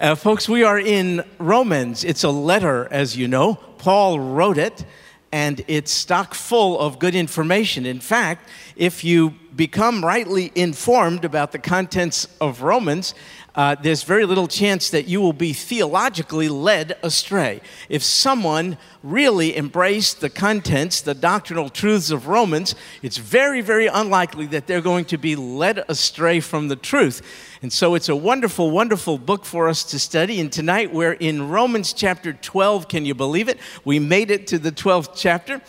Uh, folks, we are in Romans. It's a letter, as you know. Paul wrote it, and it's stock full of good information. In fact, if you become rightly informed about the contents of Romans, uh, there's very little chance that you will be theologically led astray. If someone really embraced the contents, the doctrinal truths of Romans, it's very, very unlikely that they're going to be led astray from the truth. And so it's a wonderful, wonderful book for us to study. And tonight we're in Romans chapter 12. Can you believe it? We made it to the 12th chapter.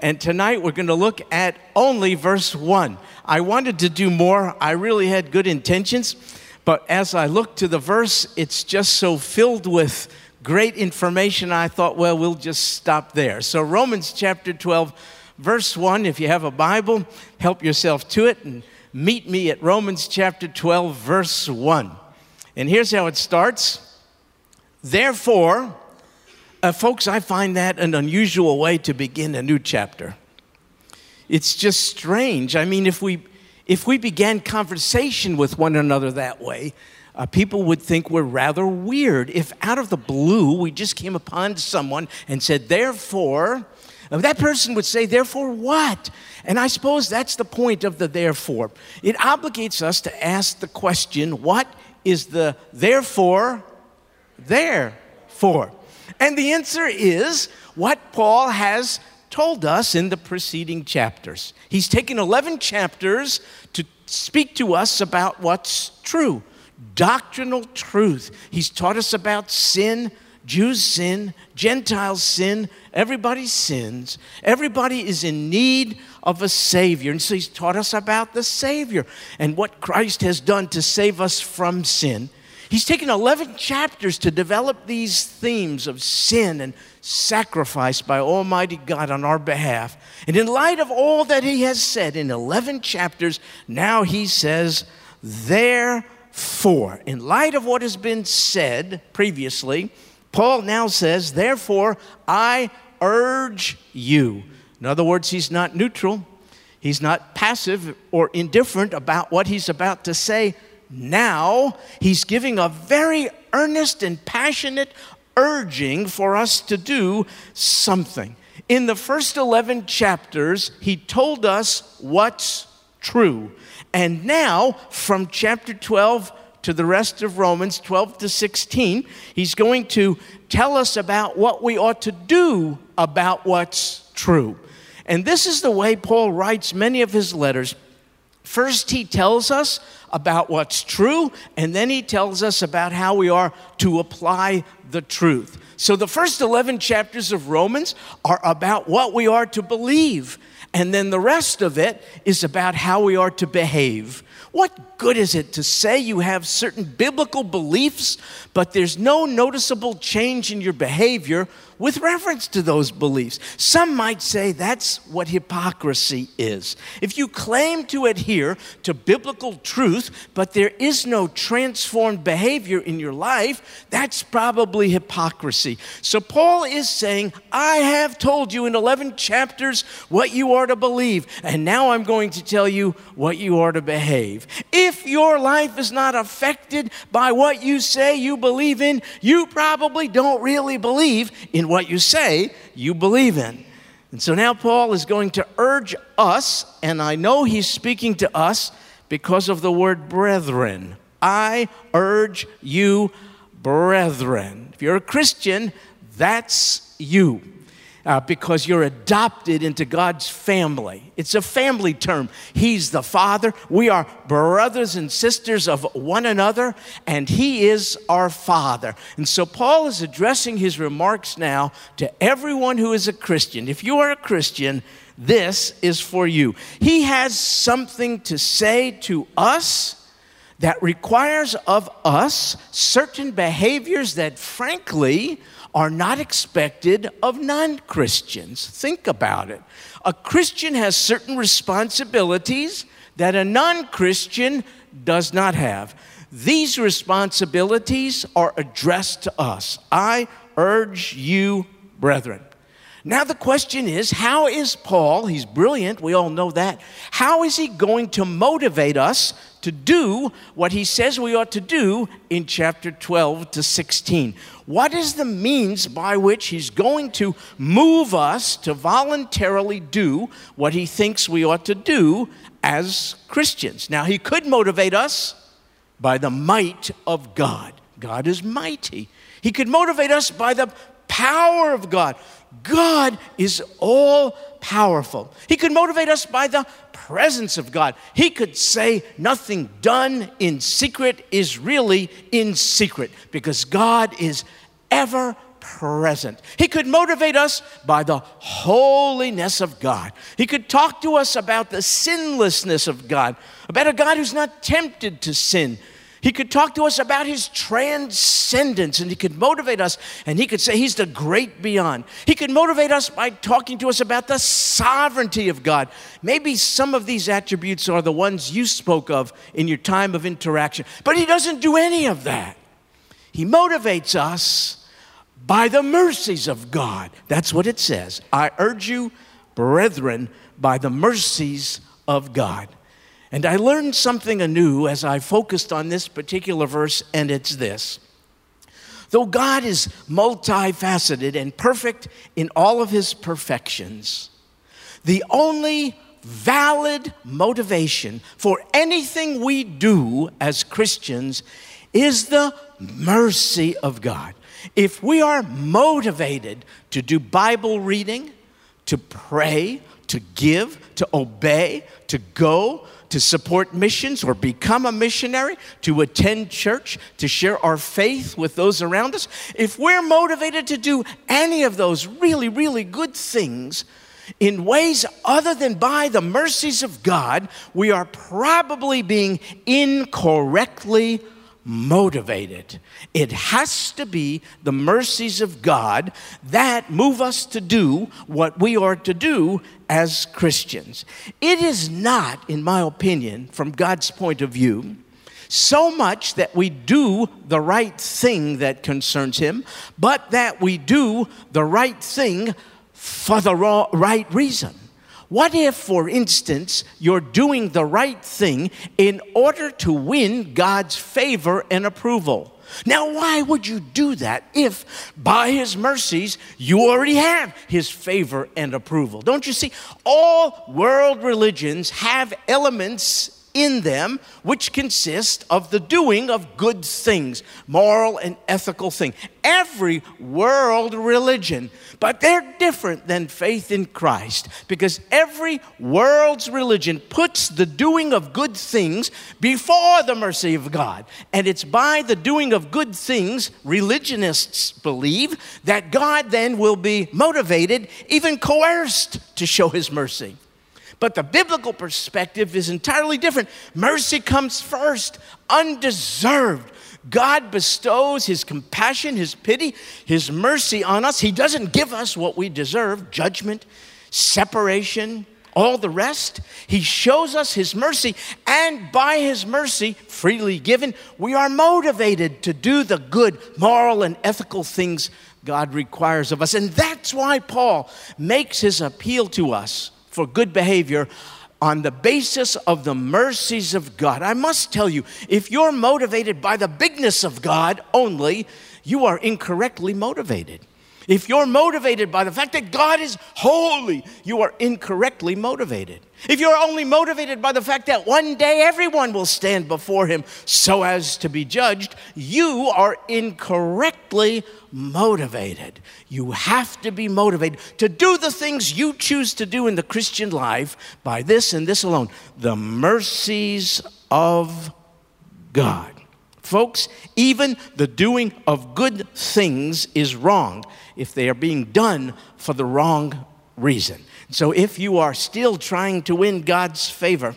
And tonight we're going to look at only verse 1. I wanted to do more, I really had good intentions. But as I look to the verse, it's just so filled with great information. I thought, well, we'll just stop there. So, Romans chapter 12, verse 1, if you have a Bible, help yourself to it and meet me at Romans chapter 12, verse 1. And here's how it starts Therefore, uh, folks, I find that an unusual way to begin a new chapter. It's just strange. I mean, if we if we began conversation with one another that way, uh, people would think we're rather weird. If out of the blue we just came upon someone and said, therefore, uh, that person would say, therefore what? And I suppose that's the point of the therefore. It obligates us to ask the question, what is the therefore there for? And the answer is what Paul has told us in the preceding chapters. He's taken 11 chapters to speak to us about what's true, doctrinal truth. He's taught us about sin. Jews sin, Gentiles sin, everybody sins. Everybody is in need of a Savior. And so he's taught us about the Savior and what Christ has done to save us from sin. He's taken 11 chapters to develop these themes of sin and sacrifice by Almighty God on our behalf. And in light of all that he has said in 11 chapters, now he says, Therefore, in light of what has been said previously, Paul now says, Therefore, I urge you. In other words, he's not neutral, he's not passive or indifferent about what he's about to say now he's giving a very earnest and passionate urging for us to do something. In the first 11 chapters, he told us what's true. And now, from chapter 12 to the rest of Romans, 12 to 16, he's going to tell us about what we ought to do about what's true. And this is the way Paul writes many of his letters. First, he tells us about what's true, and then he tells us about how we are to apply the truth. So, the first 11 chapters of Romans are about what we are to believe, and then the rest of it is about how we are to behave. What good is it to say you have certain biblical beliefs, but there's no noticeable change in your behavior with reference to those beliefs. Some might say that's what hypocrisy is. If you claim to adhere to biblical truth, but there is no transformed behavior in your life, that's probably hypocrisy. So Paul is saying, I have told you in 11 chapters what you are to believe, and now I'm going to tell you what you are to behave. If your life is not affected by what you say you believe in, you probably don't really believe in what you say you believe in. And so now Paul is going to urge us, and I know he's speaking to us because of the word brethren. I urge you, brethren. If you're a Christian, that's you uh, because you're adopted into God's family. It's a family term. He's the Father. We are brothers and sisters of one another, and He is our Father. And so Paul is addressing his remarks now to everyone who is a Christian. If you are a Christian, this is for you. He has something to say to us that requires of us certain behaviors that, frankly, are not expected of non Christians. Think about it. A Christian has certain responsibilities that a non Christian does not have. These responsibilities are addressed to us. I urge you, brethren. Now, the question is how is Paul, he's brilliant, we all know that, how is he going to motivate us to do what he says we ought to do in chapter 12 to 16? What is the means by which he's going to move us to voluntarily do what he thinks we ought to do as Christians? Now, he could motivate us by the might of God. God is mighty. He could motivate us by the power of God. God is all powerful. He could motivate us by the presence of God. He could say, Nothing done in secret is really in secret because God is ever present. He could motivate us by the holiness of God. He could talk to us about the sinlessness of God, about a God who's not tempted to sin he could talk to us about his transcendence and he could motivate us and he could say he's the great beyond. He could motivate us by talking to us about the sovereignty of God. Maybe some of these attributes are the ones you spoke of in your time of interaction, but he doesn't do any of that. He motivates us by the mercies of God. That's what it says. I urge you, brethren, by the mercies of God. And I learned something anew as I focused on this particular verse, and it's this. Though God is multifaceted and perfect in all of his perfections, the only valid motivation for anything we do as Christians is the mercy of God. If we are motivated to do Bible reading, to pray, to give, to obey, to go, to support missions or become a missionary, to attend church, to share our faith with those around us, if we're motivated to do any of those really, really good things, in ways other than by the mercies of God, we are probably being incorrectly motivated. It has to be the mercies of God that move us to do what we are to do as Christians. It is not, in my opinion, from God's point of view, so much that we do the right thing that concerns Him, but that we do the right thing for the right reason. What if, for instance, you're doing the right thing in order to win God's favor and approval? Now, why would you do that if by His mercies you already have His favor and approval? Don't you see? All world religions have elements in them, which consist of the doing of good things, moral and ethical things. Every world religion, but they're different than faith in Christ because every world's religion puts the doing of good things before the mercy of God. And it's by the doing of good things, religionists believe, that God then will be motivated, even coerced, to show his mercy. But the biblical perspective is entirely different. Mercy comes first, undeserved. God bestows His compassion, His pity, His mercy on us. He doesn't give us what we deserve judgment, separation, all the rest. He shows us His mercy, and by His mercy, freely given, we are motivated to do the good, moral, and ethical things God requires of us. And that's why Paul makes his appeal to us for good behavior on the basis of the mercies of God. I must tell you, if you're motivated by the bigness of God only, you are incorrectly motivated. If you're motivated by the fact that God is holy, you are incorrectly motivated. If you're only motivated by the fact that one day everyone will stand before Him so as to be judged, you are incorrectly motivated. You have to be motivated to do the things you choose to do in the Christian life by this and this alone the mercies of God. Folks, even the doing of good things is wrong if they are being done for the wrong reason. So if you are still trying to win God's favor,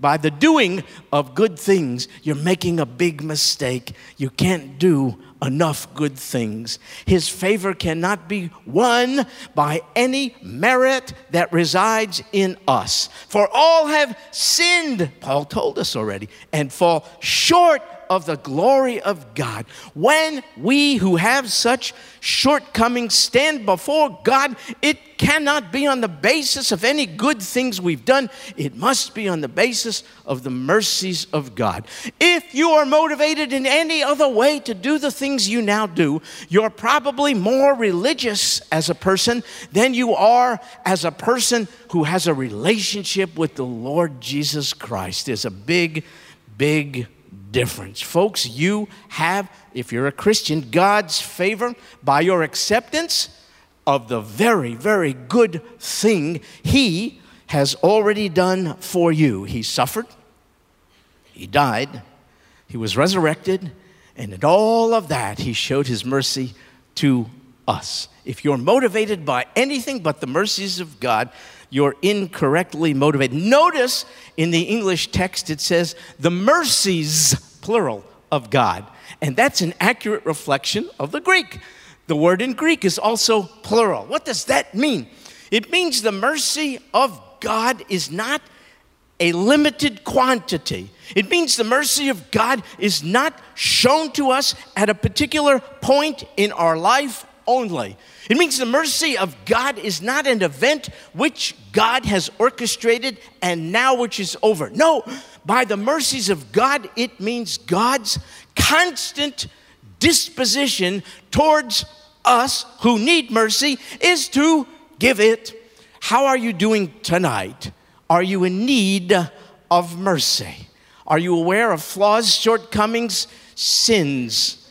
by the doing of good things, you're making a big mistake. You can't do enough good things. His favor cannot be won by any merit that resides in us. For all have sinned, Paul told us already, and fall short of the glory of God. When we who have such shortcomings stand before God, it cannot be on the basis of any good things we've done. It must be on the basis of the mercies of God. If you are motivated in any other way to do the things you now do, you're probably more religious as a person than you are as a person who has a relationship with the Lord Jesus Christ. There's a big, big difference. Folks, you have, if you're a Christian, God's favor by your acceptance of the very, very good thing He has already done for you. He suffered, He died, He was resurrected, and in all of that, He showed His mercy to us. If you're motivated by anything but the mercies of God, you're incorrectly motivated. Notice in the English text it says the mercies, plural, of God. And that's an accurate reflection of the Greek. The word in Greek is also plural. What does that mean? It means the mercy of God is not a limited quantity. It means the mercy of God is not shown to us at a particular point in our life only. It means the mercy of God is not an event which God has orchestrated and now which is over. No, by the mercies of God, it means God's constant disposition towards us who need mercy is to give it. How are you doing tonight? Are you in need of mercy? Are you aware of flaws, shortcomings, sins?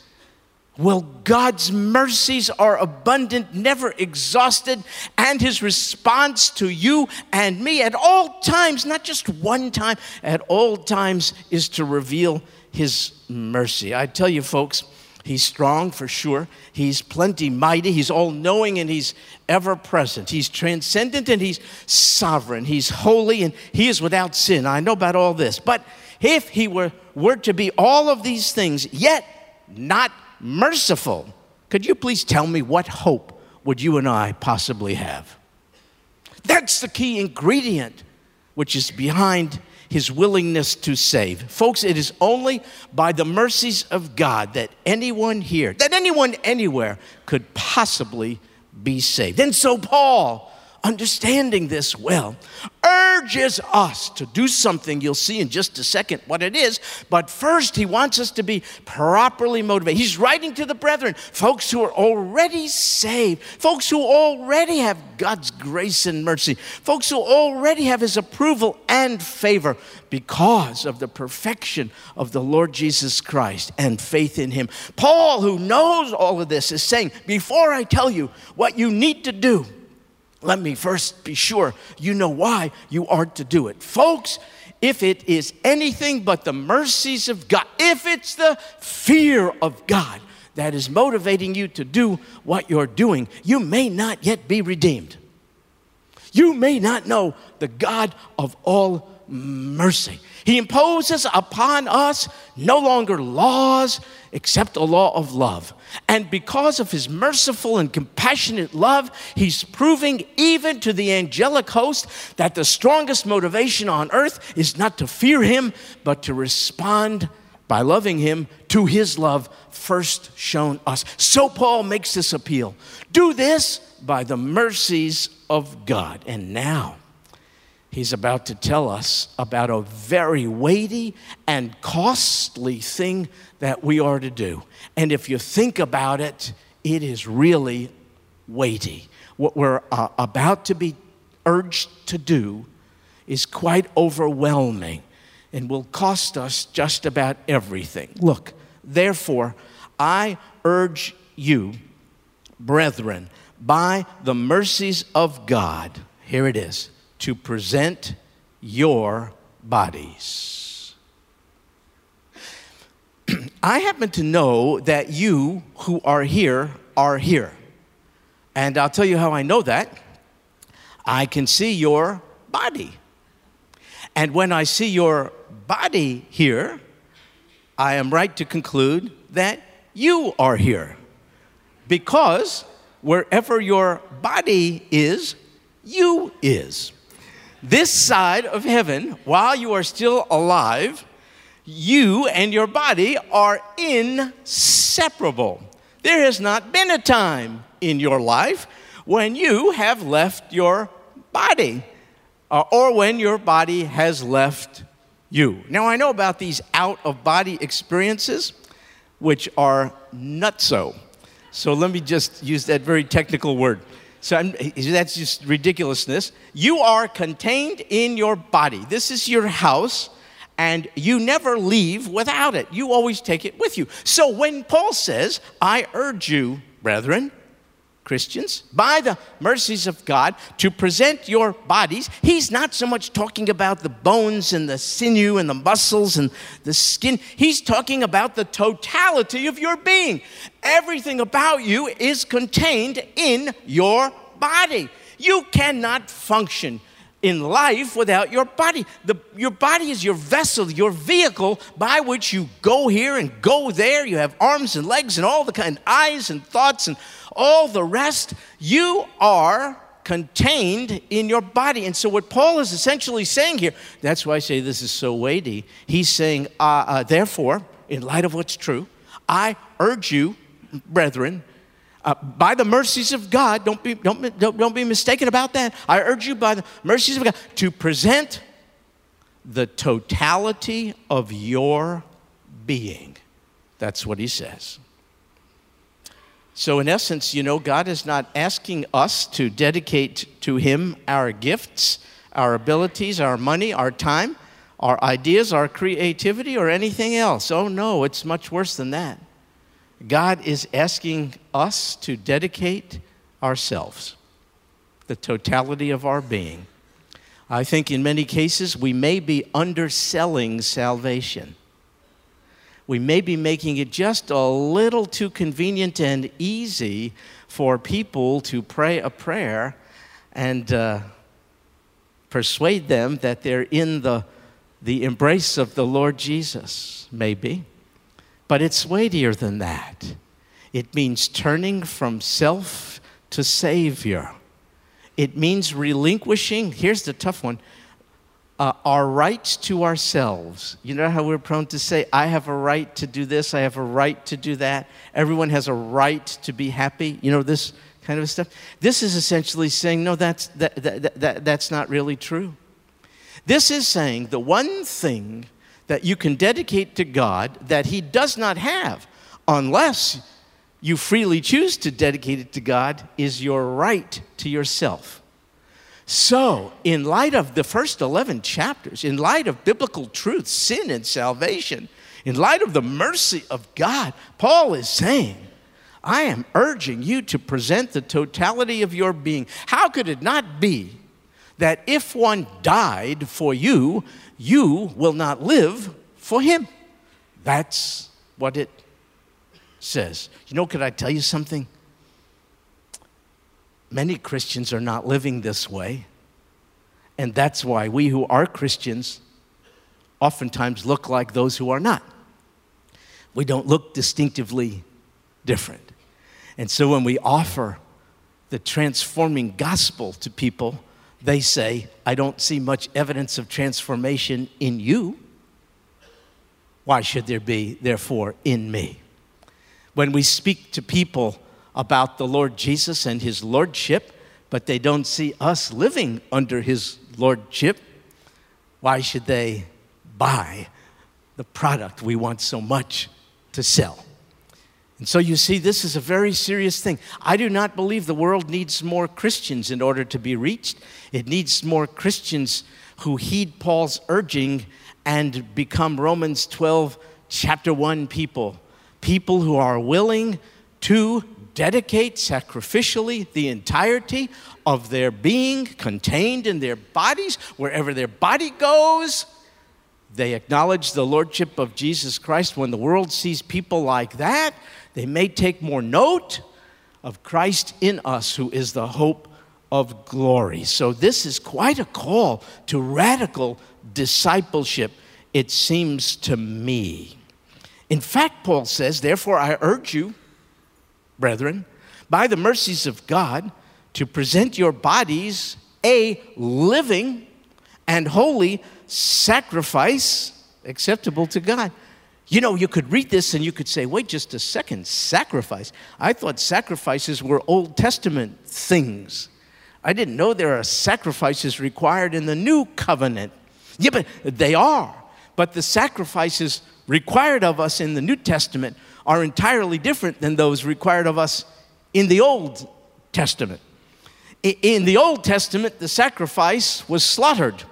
Well, God's mercies are abundant, never exhausted, and his response to you and me at all times, not just one time, at all times, is to reveal his mercy. I tell you, folks, he's strong for sure. He's plenty mighty. He's all knowing and he's ever present. He's transcendent and he's sovereign. He's holy and he is without sin. I know about all this. But if he were, were to be all of these things, yet not merciful, could you please tell me what hope would you and I possibly have? That's the key ingredient which is behind his willingness to save. Folks, it is only by the mercies of God that anyone here, that anyone anywhere could possibly be saved. And so Paul understanding this well, urges us to do something. You'll see in just a second what it is. But first, he wants us to be properly motivated. He's writing to the brethren, folks who are already saved, folks who already have God's grace and mercy, folks who already have his approval and favor because of the perfection of the Lord Jesus Christ and faith in him. Paul, who knows all of this, is saying, Before I tell you what you need to do, let me first be sure you know why you are to do it. Folks, if it is anything but the mercies of God, if it's the fear of God that is motivating you to do what you're doing, you may not yet be redeemed. You may not know the God of all mercy. He imposes upon us no longer laws except a law of love. And because of his merciful and compassionate love, he's proving even to the angelic host that the strongest motivation on earth is not to fear him, but to respond by loving him to his love first shown us. So Paul makes this appeal do this by the mercies of God. And now, he's about to tell us about a very weighty and costly thing that we are to do. And if you think about it, it is really weighty. What we're uh, about to be urged to do is quite overwhelming and will cost us just about everything. Look, therefore, I urge you, brethren, by the mercies of God, here it is to present your bodies. I happen to know that you who are here are here. And I'll tell you how I know that. I can see your body. And when I see your body here, I am right to conclude that you are here. Because wherever your body is, you is this side of heaven, while you are still alive, you and your body are inseparable. There has not been a time in your life when you have left your body uh, or when your body has left you. Now, I know about these out of body experiences, which are nutso. So let me just use that very technical word. So I'm, that's just ridiculousness. You are contained in your body. This is your house and you never leave without it. You always take it with you. So when Paul says, I urge you, brethren, Christians, by the mercies of God, to present your bodies, he's not so much talking about the bones and the sinew and the muscles and the skin. He's talking about the totality of your being. Everything about you is contained in your body. You cannot function in life without your body. The, your body is your vessel, your vehicle by which you go here and go there. You have arms and legs and all the kind, eyes and thoughts and all the rest. You are contained in your body. And so, what Paul is essentially saying here, that's why I say this is so weighty. He's saying, uh, uh, therefore, in light of what's true, I urge you, brethren, uh, by the mercies of God, don't be, don't, don't, don't be mistaken about that. I urge you by the mercies of God to present the totality of your being. That's what he says. So, in essence, you know, God is not asking us to dedicate to Him our gifts, our abilities, our money, our time, our ideas, our creativity, or anything else. Oh, no, it's much worse than that. God is asking us to dedicate ourselves, the totality of our being. I think in many cases we may be underselling salvation. We may be making it just a little too convenient and easy for people to pray a prayer and uh, persuade them that they're in the, the embrace of the Lord Jesus, maybe. But it's weightier than that. It means turning from self to Savior. It means relinquishing, here's the tough one, uh, our rights to ourselves. You know how we're prone to say, I have a right to do this, I have a right to do that. Everyone has a right to be happy. You know, this kind of stuff. This is essentially saying, no, that's, that, that, that, that's not really true. This is saying the one thing that you can dedicate to God that He does not have unless you freely choose to dedicate it to God is your right to yourself. So, in light of the first 11 chapters, in light of biblical truth, sin and salvation, in light of the mercy of God, Paul is saying, I am urging you to present the totality of your being. How could it not be that if one died for you, you will not live for him. That's what it says. You know, could I tell you something? Many Christians are not living this way. And that's why we who are Christians oftentimes look like those who are not. We don't look distinctively different. And so when we offer the transforming gospel to people, they say, I don't see much evidence of transformation in you. Why should there be, therefore, in me? When we speak to people about the Lord Jesus and his lordship, but they don't see us living under his lordship, why should they buy the product we want so much to sell? And so you see, this is a very serious thing. I do not believe the world needs more Christians in order to be reached. It needs more Christians who heed Paul's urging and become Romans 12, chapter 1 people. People who are willing to dedicate sacrificially the entirety of their being contained in their bodies, wherever their body goes. They acknowledge the Lordship of Jesus Christ. When the world sees people like that, they may take more note of Christ in us, who is the hope of glory. So, this is quite a call to radical discipleship, it seems to me. In fact, Paul says, Therefore, I urge you, brethren, by the mercies of God, to present your bodies a living and holy sacrifice acceptable to God. You know, you could read this and you could say, wait just a second, sacrifice. I thought sacrifices were Old Testament things. I didn't know there are sacrifices required in the new covenant. Yeah, but they are. But the sacrifices required of us in the New Testament are entirely different than those required of us in the Old Testament. In the Old Testament, the sacrifice was slaughtered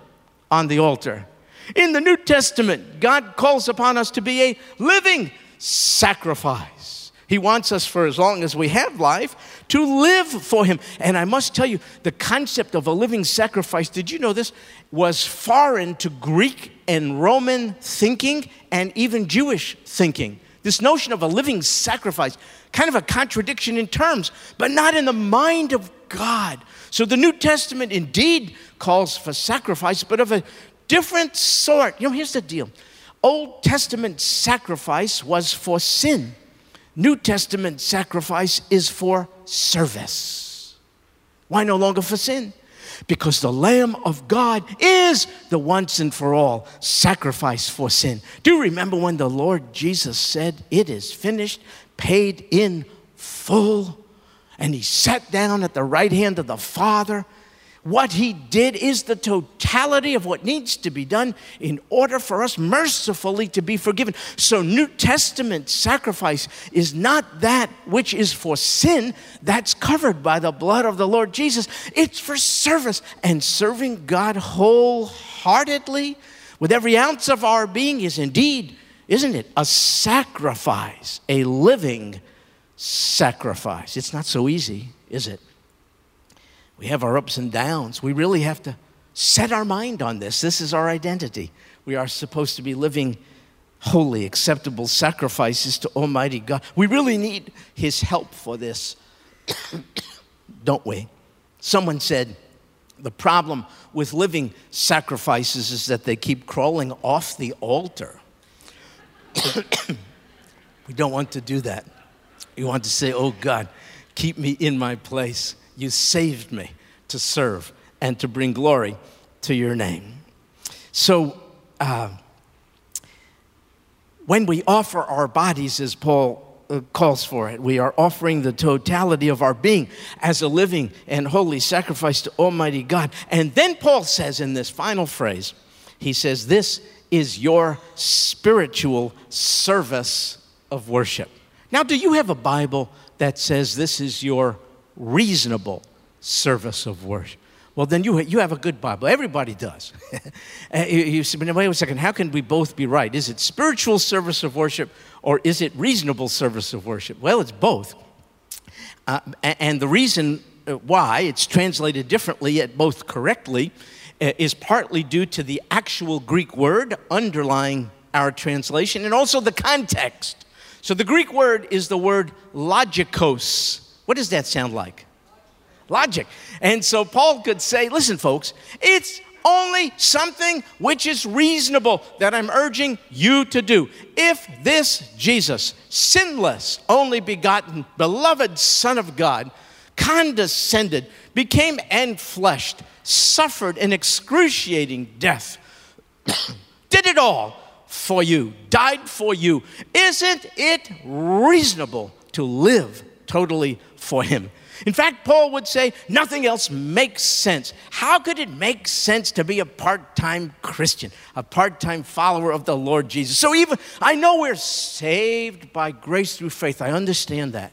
on the altar. In the New Testament, God calls upon us to be a living sacrifice. He wants us, for as long as we have life, to live for Him. And I must tell you, the concept of a living sacrifice, did you know this, was foreign to Greek and Roman thinking and even Jewish thinking. This notion of a living sacrifice, kind of a contradiction in terms, but not in the mind of God. So the New Testament indeed calls for sacrifice, but of a different sort. You know, here's the deal Old Testament sacrifice was for sin, New Testament sacrifice is for service. Why no longer for sin? Because the Lamb of God is the once and for all sacrifice for sin. Do you remember when the Lord Jesus said, It is finished, paid in full? And he sat down at the right hand of the Father what he did is the totality of what needs to be done in order for us mercifully to be forgiven. So, New Testament sacrifice is not that which is for sin, that's covered by the blood of the Lord Jesus. It's for service and serving God wholeheartedly with every ounce of our being is indeed, isn't it, a sacrifice, a living sacrifice. It's not so easy, is it? We have our ups and downs. We really have to set our mind on this. This is our identity. We are supposed to be living holy, acceptable sacrifices to Almighty God. We really need His help for this, don't we? Someone said, the problem with living sacrifices is that they keep crawling off the altar. we don't want to do that. We want to say, Oh God, keep me in my place. You saved me to serve and to bring glory to your name. So, uh, when we offer our bodies, as Paul uh, calls for it, we are offering the totality of our being as a living and holy sacrifice to Almighty God. And then Paul says in this final phrase, he says, This is your spiritual service of worship. Now, do you have a Bible that says this is your reasonable service of worship. Well, then you, you have a good Bible. Everybody does. Uh, you, say, wait a second, how can we both be right? Is it spiritual service of worship or is it reasonable service of worship? Well, it's both. Uh, and the reason uh, why it's translated differently, yet both correctly, uh, is partly due to the actual Greek word underlying our translation and also the context. So the Greek word is the word logikos, what does that sound like? Logic. And so Paul could say, listen, folks, it's only something which is reasonable that I'm urging you to do. If this Jesus, sinless, only begotten, beloved Son of God, condescended, became enfleshed, suffered an excruciating death, did it all for you, died for you, isn't it reasonable to live totally for him. In fact, Paul would say nothing else makes sense. How could it make sense to be a part time Christian, a part time follower of the Lord Jesus? So, even I know we're saved by grace through faith, I understand that.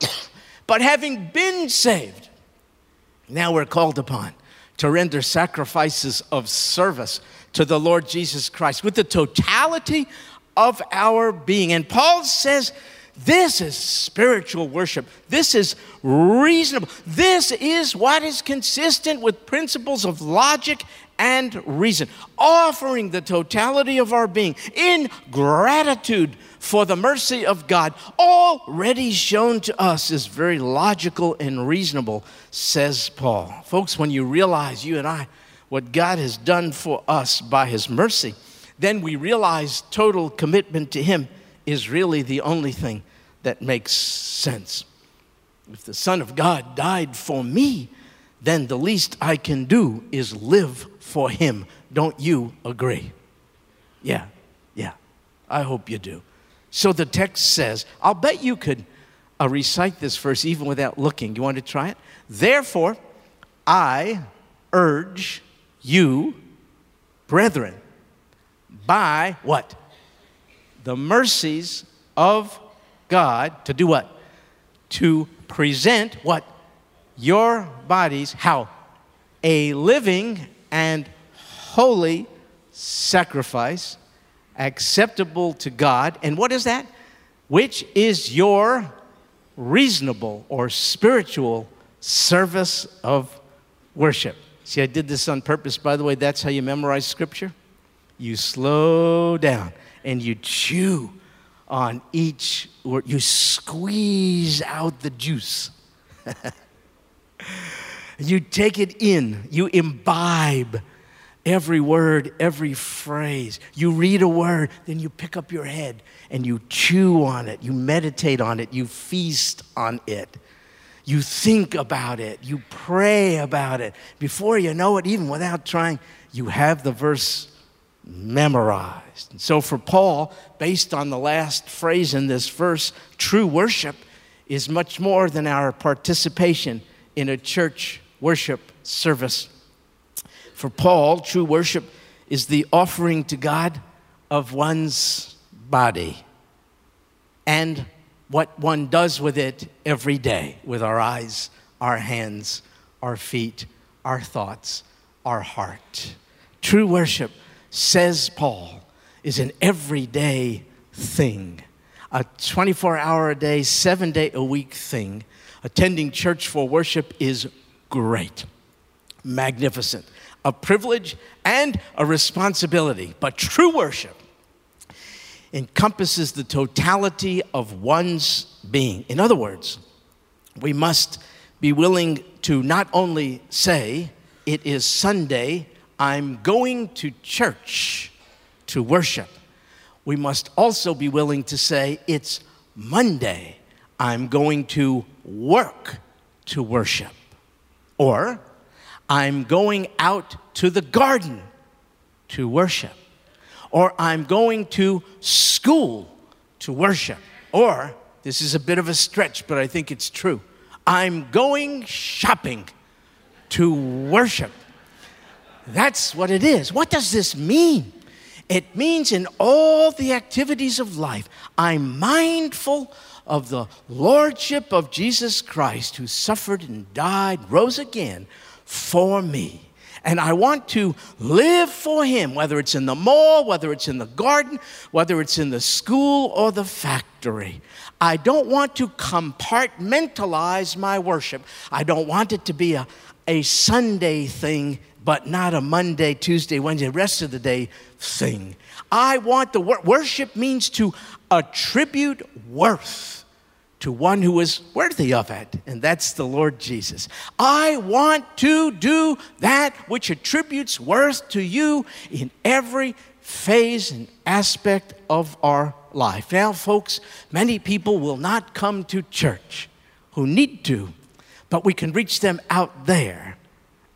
but having been saved, now we're called upon to render sacrifices of service to the Lord Jesus Christ with the totality of our being. And Paul says, this is spiritual worship. This is reasonable. This is what is consistent with principles of logic and reason. Offering the totality of our being in gratitude for the mercy of God, already shown to us, is very logical and reasonable, says Paul. Folks, when you realize, you and I, what God has done for us by His mercy, then we realize total commitment to Him is really the only thing that makes sense. If the Son of God died for me, then the least I can do is live for Him. Don't you agree? Yeah, Yeah, I hope you do. So the text says, I'll bet you could uh, recite this verse even without looking. You want to try it? Therefore, I urge you, brethren, by what? The mercies of God to do what? To present what? Your bodies, how? A living and holy sacrifice, acceptable to God. And what is that? Which is your reasonable or spiritual service of worship. See, I did this on purpose, by the way. That's how you memorize scripture. You slow down and you chew on each word, you squeeze out the juice. you take it in, you imbibe every word, every phrase. You read a word, then you pick up your head and you chew on it, you meditate on it, you feast on it. You think about it, you pray about it. Before you know it, even without trying, you have the verse memorized. And so, for Paul, based on the last phrase in this verse, true worship is much more than our participation in a church worship service for Paul, true worship is the offering to God of one's body and what one does with it every day with our eyes, our hands, our feet, our thoughts, our heart. True worship, says Paul, is an everyday thing, a 24 hour a day, seven day a week thing. Attending church for worship is great, magnificent a privilege and a responsibility. But true worship encompasses the totality of one's being. In other words, we must be willing to not only say, It is Sunday, I'm going to church to worship. We must also be willing to say, It's Monday, I'm going to work to worship. Or, I'm going out to the garden to worship, or I'm going to school to worship, or this is a bit of a stretch, but I think it's true. I'm going shopping to worship. That's what it is. What does this mean? It means in all the activities of life, I'm mindful of the Lordship of Jesus Christ who suffered and died, rose again for me. And I want to live for Him, whether it's in the mall, whether it's in the garden, whether it's in the school or the factory. I don't want to compartmentalize my worship. I don't want it to be a, a Sunday thing, but not a Monday, Tuesday, Wednesday, rest of the day thing. I want the wor- worship means to attribute worth to one who is worthy of it, and that's the Lord Jesus. I want to do that which attributes worth to you in every phase and aspect of our life. Now, folks, many people will not come to church who need to, but we can reach them out there,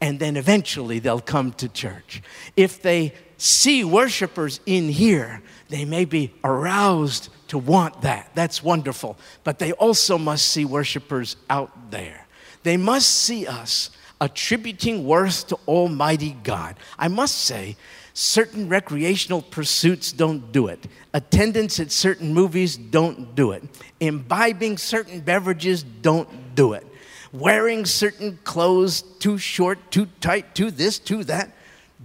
and then eventually they'll come to church. If they see worshipers in here, they may be aroused to want that. That's wonderful. But they also must see worshipers out there. They must see us attributing worth to Almighty God. I must say, certain recreational pursuits don't do it. Attendance at certain movies don't do it. Imbibing certain beverages don't do it. Wearing certain clothes too short, too tight, too this, too that,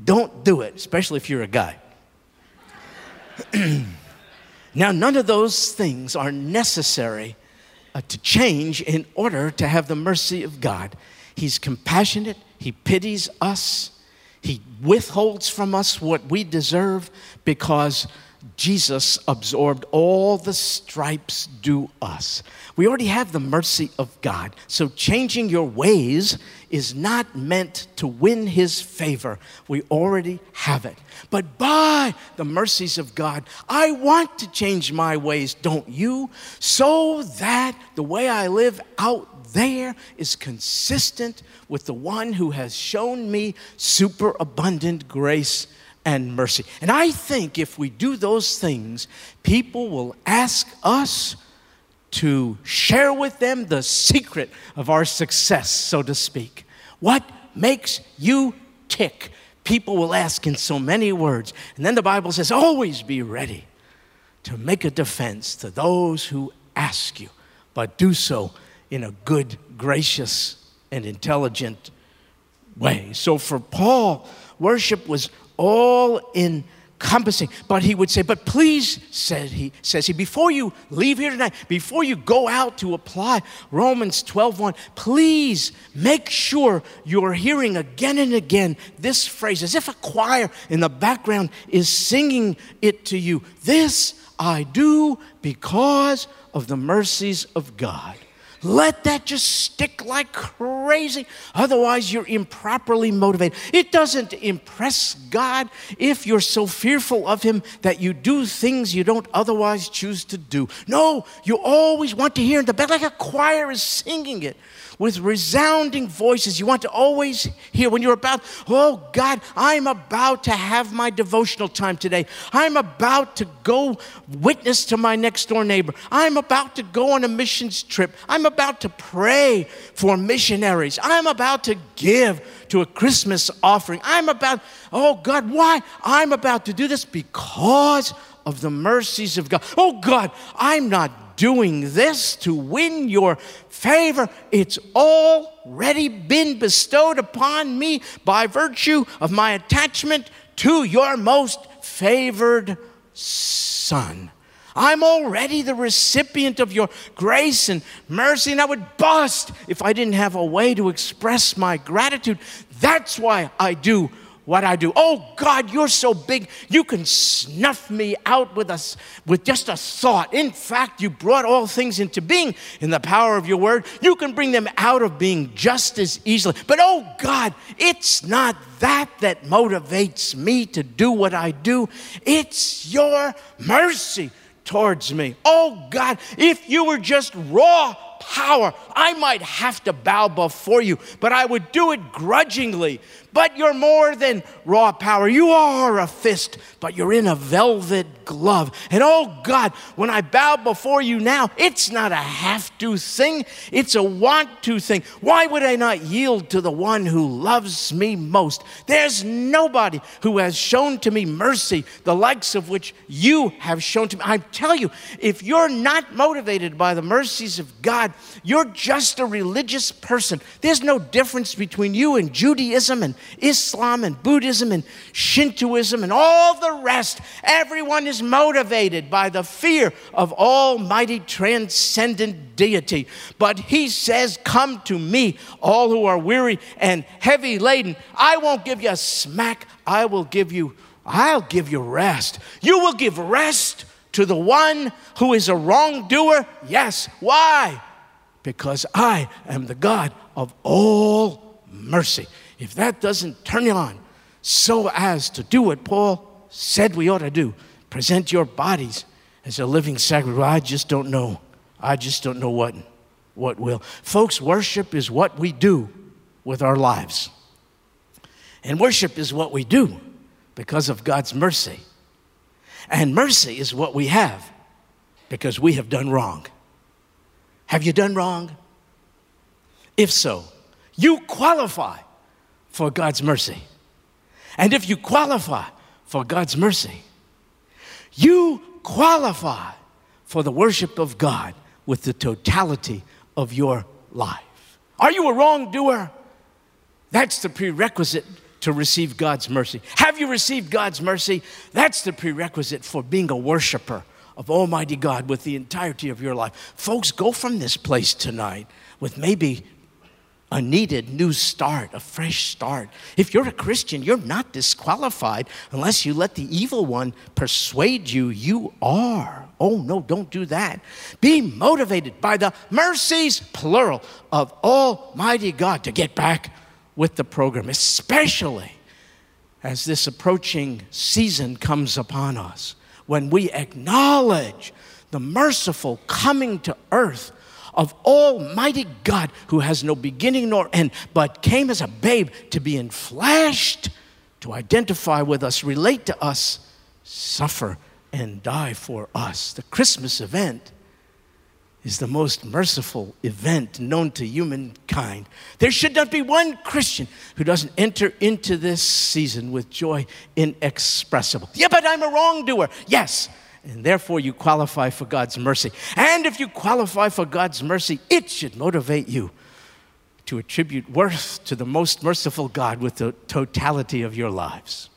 don't do it, especially if you're a guy. Now, none of those things are necessary uh, to change in order to have the mercy of God. He's compassionate, He pities us, He withholds from us what we deserve because Jesus absorbed all the stripes due us. We already have the mercy of God. So changing your ways is not meant to win his favor. We already have it. But by the mercies of God, I want to change my ways, don't you? So that the way I live out there is consistent with the one who has shown me superabundant grace and mercy. And I think if we do those things, people will ask us to share with them the secret of our success, so to speak. What makes you tick? People will ask in so many words. And then the Bible says, always be ready to make a defense to those who ask you, but do so in a good, gracious, and intelligent way. So for Paul, worship was all encompassing. But he would say, But please, said he, says he, before you leave here tonight, before you go out to apply Romans 12 1, please make sure you're hearing again and again this phrase, as if a choir in the background is singing it to you. This I do because of the mercies of God. Let that just stick like crazy. Otherwise, you're improperly motivated. It doesn't impress God if you're so fearful of Him that you do things you don't otherwise choose to do. No, you always want to hear in the back, like a choir is singing it with resounding voices. You want to always hear when you're about, oh God, I'm about to have my devotional time today. I'm about to go witness to my next door neighbor. I'm about to go on a missions trip. I'm about to pray for missionaries. I'm about to give to a Christmas offering. I'm about, oh God, why? I'm about to do this because of the mercies of God. Oh God, I'm not doing this to win your favor. It's already been bestowed upon me by virtue of my attachment to your most favored Son. I'm already the recipient of your grace and mercy, and I would bust if I didn't have a way to express my gratitude. That's why I do what I do. Oh God, you're so big, you can snuff me out with us with just a thought. In fact, you brought all things into being in the power of your word. You can bring them out of being just as easily. But oh God, it's not that that motivates me to do what I do. It's your mercy towards me. Oh God, if you were just raw power, I might have to bow before you, but I would do it grudgingly but you're more than raw power. You are a fist, but you're in a velvet glove. And oh God, when I bow before you now, it's not a have to thing, it's a want to thing. Why would I not yield to the one who loves me most? There's nobody who has shown to me mercy, the likes of which you have shown to me. I tell you, if you're not motivated by the mercies of God, you're just a religious person. There's no difference between you and Judaism and Islam and Buddhism and Shintoism and all the rest, everyone is motivated by the fear of Almighty transcendent deity. But he says, Come to me, all who are weary and heavy laden. I won't give you a smack, I will give you, I'll give you rest. You will give rest to the one who is a wrongdoer? Yes. Why? Because I am the God of all mercy if that doesn't turn you on so as to do what Paul said we ought to do, present your bodies as a living sacrifice, I just don't know. I just don't know what, what will. Folks, worship is what we do with our lives. And worship is what we do because of God's mercy. And mercy is what we have because we have done wrong. Have you done wrong? If so, you qualify for God's mercy. And if you qualify for God's mercy, you qualify for the worship of God with the totality of your life. Are you a wrongdoer? That's the prerequisite to receive God's mercy. Have you received God's mercy? That's the prerequisite for being a worshiper of Almighty God with the entirety of your life. Folks, go from this place tonight with maybe a needed new start, a fresh start. If you're a Christian, you're not disqualified unless you let the evil one persuade you you are. Oh, no, don't do that. Be motivated by the mercies, plural, of Almighty God to get back with the program, especially as this approaching season comes upon us when we acknowledge the merciful coming to earth of Almighty God who has no beginning nor end, but came as a babe to be enfleshed to identify with us, relate to us, suffer and die for us. The Christmas event is the most merciful event known to humankind. There should not be one Christian who doesn't enter into this season with joy inexpressible. Yeah, but I'm a wrongdoer. Yes. And therefore, you qualify for God's mercy. And if you qualify for God's mercy, it should motivate you to attribute worth to the most merciful God with the totality of your lives.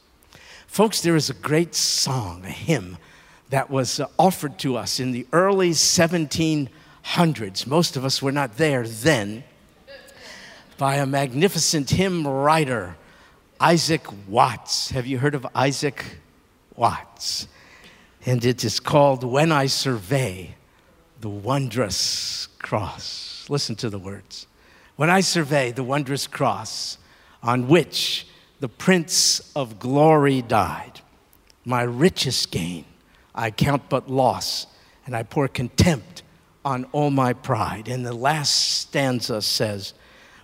Folks, there is a great song, a hymn, that was uh, offered to us in the early 1700s. Most of us were not there then. By a magnificent hymn writer, Isaac Watts. Have you heard of Isaac Watts? And it is called When I Survey the Wondrous Cross. Listen to the words. When I survey the wondrous cross on which the Prince of Glory died, my richest gain I count but loss, and I pour contempt on all my pride. And the last stanza says,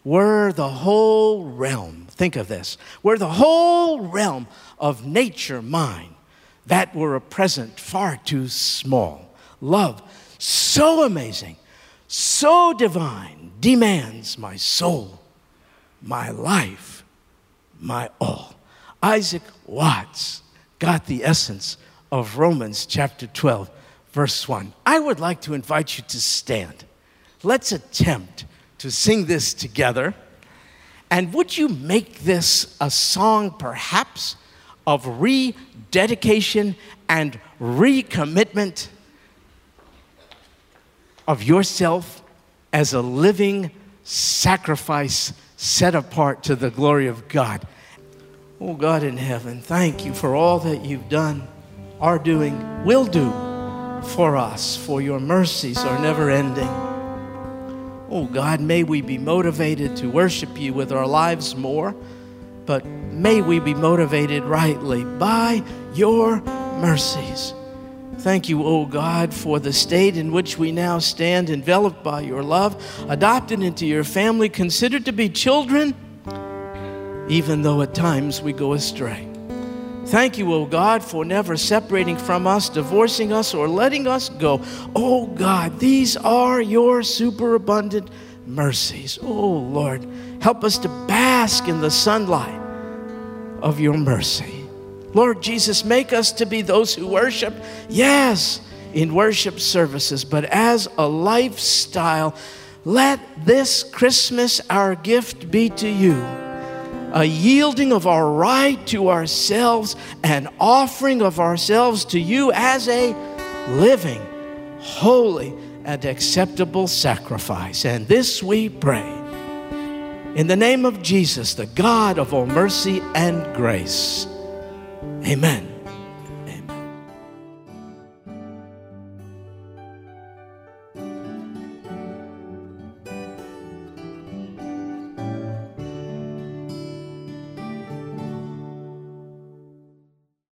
Were the whole realm, think of this, were the whole realm of nature mine, that were a present far too small. Love so amazing, so divine, demands my soul, my life, my all. Isaac Watts got the essence of Romans chapter 12, verse 1. I would like to invite you to stand. Let's attempt to sing this together. And would you make this a song, perhaps, of rededication and recommitment of yourself as a living sacrifice set apart to the glory of God? Oh, God in heaven, thank you for all that you've done are doing, will do for us, for your mercies are never ending. Oh God, may we be motivated to worship you with our lives more, but may we be motivated rightly by your mercies. Thank you, O God, for the state in which we now stand, enveloped by your love, adopted into your family, considered to be children, even though at times we go astray. Thank you, O God, for never separating from us, divorcing us, or letting us go. Oh God, these are your superabundant mercies. Oh Lord, help us to bask in the sunlight of your mercy. Lord Jesus, make us to be those who worship, yes, in worship services, but as a lifestyle. Let this Christmas our gift be to you a yielding of our right to ourselves, an offering of ourselves to you as a living, holy, and acceptable sacrifice. And this we pray. In the name of Jesus, the God of all mercy and grace. Amen.